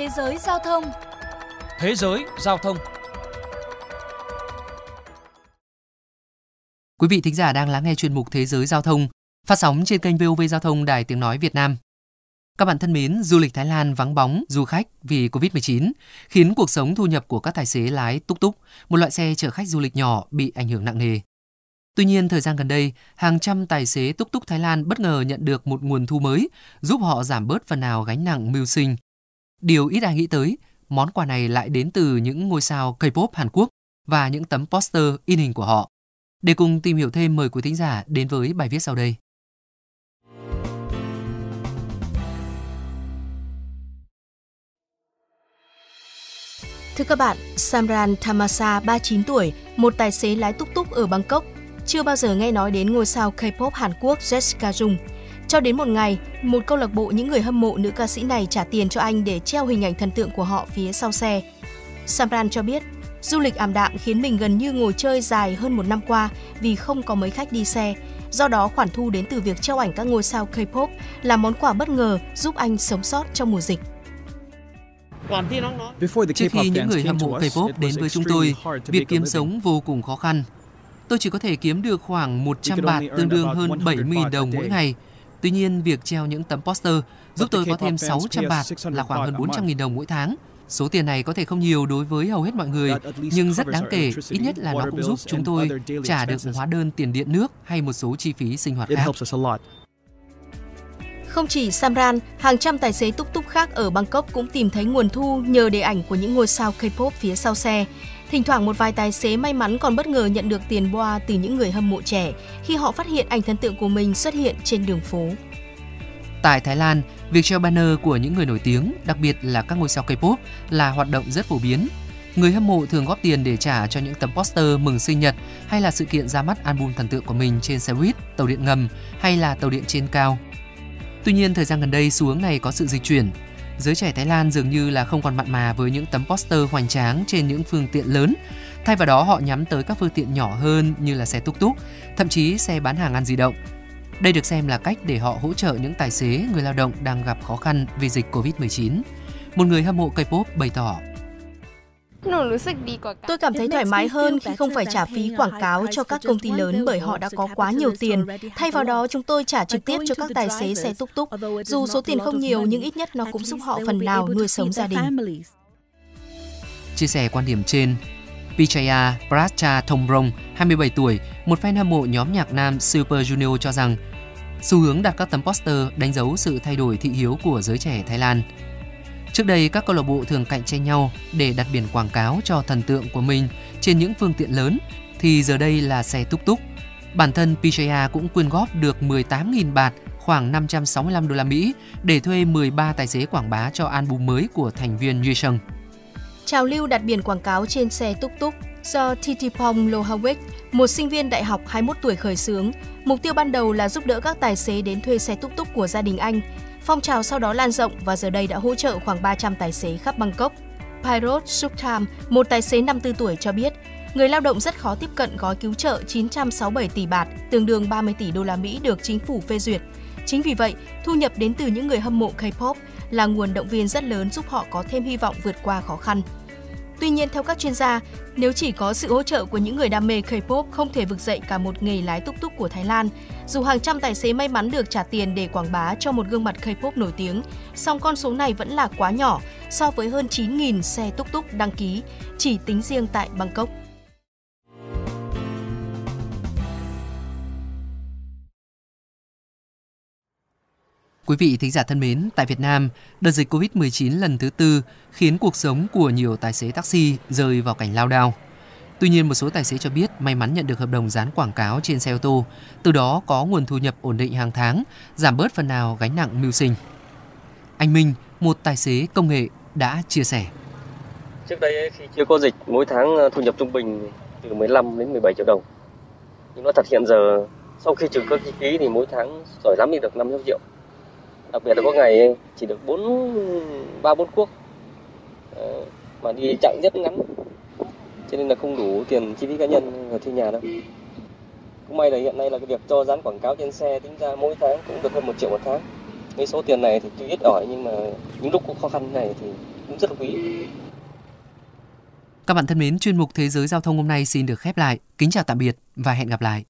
Thế giới giao thông Thế giới giao thông Quý vị thính giả đang lắng nghe chuyên mục Thế giới giao thông phát sóng trên kênh VOV Giao thông Đài Tiếng Nói Việt Nam. Các bạn thân mến, du lịch Thái Lan vắng bóng du khách vì Covid-19 khiến cuộc sống thu nhập của các tài xế lái túc túc, một loại xe chở khách du lịch nhỏ bị ảnh hưởng nặng nề. Tuy nhiên, thời gian gần đây, hàng trăm tài xế túc túc Thái Lan bất ngờ nhận được một nguồn thu mới, giúp họ giảm bớt phần nào gánh nặng mưu sinh. Điều ít ai nghĩ tới, món quà này lại đến từ những ngôi sao K-pop Hàn Quốc và những tấm poster in hình của họ. Để cùng tìm hiểu thêm mời quý thính giả đến với bài viết sau đây. Thưa các bạn, Samran Thamasa, 39 tuổi, một tài xế lái túc túc ở Bangkok, chưa bao giờ nghe nói đến ngôi sao K-pop Hàn Quốc Jessica Jung. Cho đến một ngày, một câu lạc bộ những người hâm mộ nữ ca sĩ này trả tiền cho anh để treo hình ảnh thần tượng của họ phía sau xe. Samran cho biết, du lịch ảm đạm khiến mình gần như ngồi chơi dài hơn một năm qua vì không có mấy khách đi xe. Do đó, khoản thu đến từ việc treo ảnh các ngôi sao K-pop là món quà bất ngờ giúp anh sống sót trong mùa dịch. Trước khi những người hâm mộ K-pop đến với chúng tôi, việc kiếm sống vô cùng khó khăn. Tôi chỉ có thể kiếm được khoảng 100 bạt tương đương hơn 70.000 đồng mỗi ngày. Tuy nhiên, việc treo những tấm poster giúp tôi có thêm 600 bạt là khoảng hơn 400.000 đồng mỗi tháng. Số tiền này có thể không nhiều đối với hầu hết mọi người, nhưng rất đáng kể, ít nhất là nó cũng giúp chúng tôi trả được hóa đơn tiền điện nước hay một số chi phí sinh hoạt khác. Không chỉ Samran, hàng trăm tài xế túc túc khác ở Bangkok cũng tìm thấy nguồn thu nhờ đề ảnh của những ngôi sao K-pop phía sau xe. Thỉnh thoảng một vài tài xế may mắn còn bất ngờ nhận được tiền boa từ những người hâm mộ trẻ khi họ phát hiện ảnh thần tượng của mình xuất hiện trên đường phố. Tại Thái Lan, việc treo banner của những người nổi tiếng, đặc biệt là các ngôi sao K-pop là hoạt động rất phổ biến. Người hâm mộ thường góp tiền để trả cho những tấm poster mừng sinh nhật hay là sự kiện ra mắt album thần tượng của mình trên xe buýt, tàu điện ngầm hay là tàu điện trên cao. Tuy nhiên, thời gian gần đây xu hướng này có sự dịch chuyển. Giới trẻ Thái Lan dường như là không còn mặn mà với những tấm poster hoành tráng trên những phương tiện lớn. Thay vào đó họ nhắm tới các phương tiện nhỏ hơn như là xe túc túc, thậm chí xe bán hàng ăn di động. Đây được xem là cách để họ hỗ trợ những tài xế, người lao động đang gặp khó khăn vì dịch Covid-19. Một người hâm mộ K-pop bày tỏ Tôi cảm thấy thoải mái hơn khi không phải trả phí quảng cáo cho các công ty lớn bởi họ đã có quá nhiều tiền. Thay vào đó, chúng tôi trả trực tiếp cho các tài xế xe túc túc. Dù số tiền không nhiều nhưng ít nhất nó cũng giúp họ phần nào nuôi sống gia đình. Chia sẻ quan điểm trên, Pichaya Pracha Thombrong, 27 tuổi, một fan hâm mộ nhóm nhạc nam Super Junior cho rằng xu hướng đặt các tấm poster đánh dấu sự thay đổi thị hiếu của giới trẻ Thái Lan. Trước đây, các câu lạc bộ thường cạnh tranh nhau để đặt biển quảng cáo cho thần tượng của mình trên những phương tiện lớn, thì giờ đây là xe túc túc. Bản thân Pichaya cũng quyên góp được 18.000 bạt, khoảng 565 đô la Mỹ để thuê 13 tài xế quảng bá cho album mới của thành viên Duy Trào lưu đặt biển quảng cáo trên xe túc túc do Titipong Lohawek, một sinh viên đại học 21 tuổi khởi xướng. Mục tiêu ban đầu là giúp đỡ các tài xế đến thuê xe túc túc của gia đình anh. Phong trào sau đó lan rộng và giờ đây đã hỗ trợ khoảng 300 tài xế khắp Bangkok. Pirot Subtham, một tài xế 54 tuổi cho biết, người lao động rất khó tiếp cận gói cứu trợ 967 tỷ bạt, tương đương 30 tỷ đô la Mỹ được chính phủ phê duyệt. Chính vì vậy, thu nhập đến từ những người hâm mộ K-pop là nguồn động viên rất lớn giúp họ có thêm hy vọng vượt qua khó khăn. Tuy nhiên, theo các chuyên gia, nếu chỉ có sự hỗ trợ của những người đam mê K-pop không thể vực dậy cả một nghề lái túc túc của Thái Lan. Dù hàng trăm tài xế may mắn được trả tiền để quảng bá cho một gương mặt K-pop nổi tiếng, song con số này vẫn là quá nhỏ so với hơn 9.000 xe túc túc đăng ký chỉ tính riêng tại Bangkok. Quý vị thính giả thân mến, tại Việt Nam, đợt dịch Covid-19 lần thứ tư khiến cuộc sống của nhiều tài xế taxi rơi vào cảnh lao đao. Tuy nhiên, một số tài xế cho biết may mắn nhận được hợp đồng dán quảng cáo trên xe ô tô, từ đó có nguồn thu nhập ổn định hàng tháng, giảm bớt phần nào gánh nặng mưu sinh. Anh Minh, một tài xế công nghệ, đã chia sẻ. Trước đây khi chưa có dịch, mỗi tháng ờ, thu nhập trung bình từ 15 đến 17 triệu đồng. Nhưng nó thật hiện giờ, sau khi trừ các chi phí thì mỗi tháng giỏi lắm thì được 5 triệu đặc biệt là có ngày chỉ được bốn ba bốn cuốc mà đi chặng rất ngắn cho nên là không đủ tiền chi phí cá nhân và thuê nhà đâu cũng may là hiện nay là cái việc cho dán quảng cáo trên xe tính ra mỗi tháng cũng được hơn một triệu một tháng Cái số tiền này thì tuy ít ỏi nhưng mà những lúc khó khăn này thì cũng rất là quý. Các bạn thân mến, chuyên mục Thế giới giao thông hôm nay xin được khép lại. Kính chào tạm biệt và hẹn gặp lại.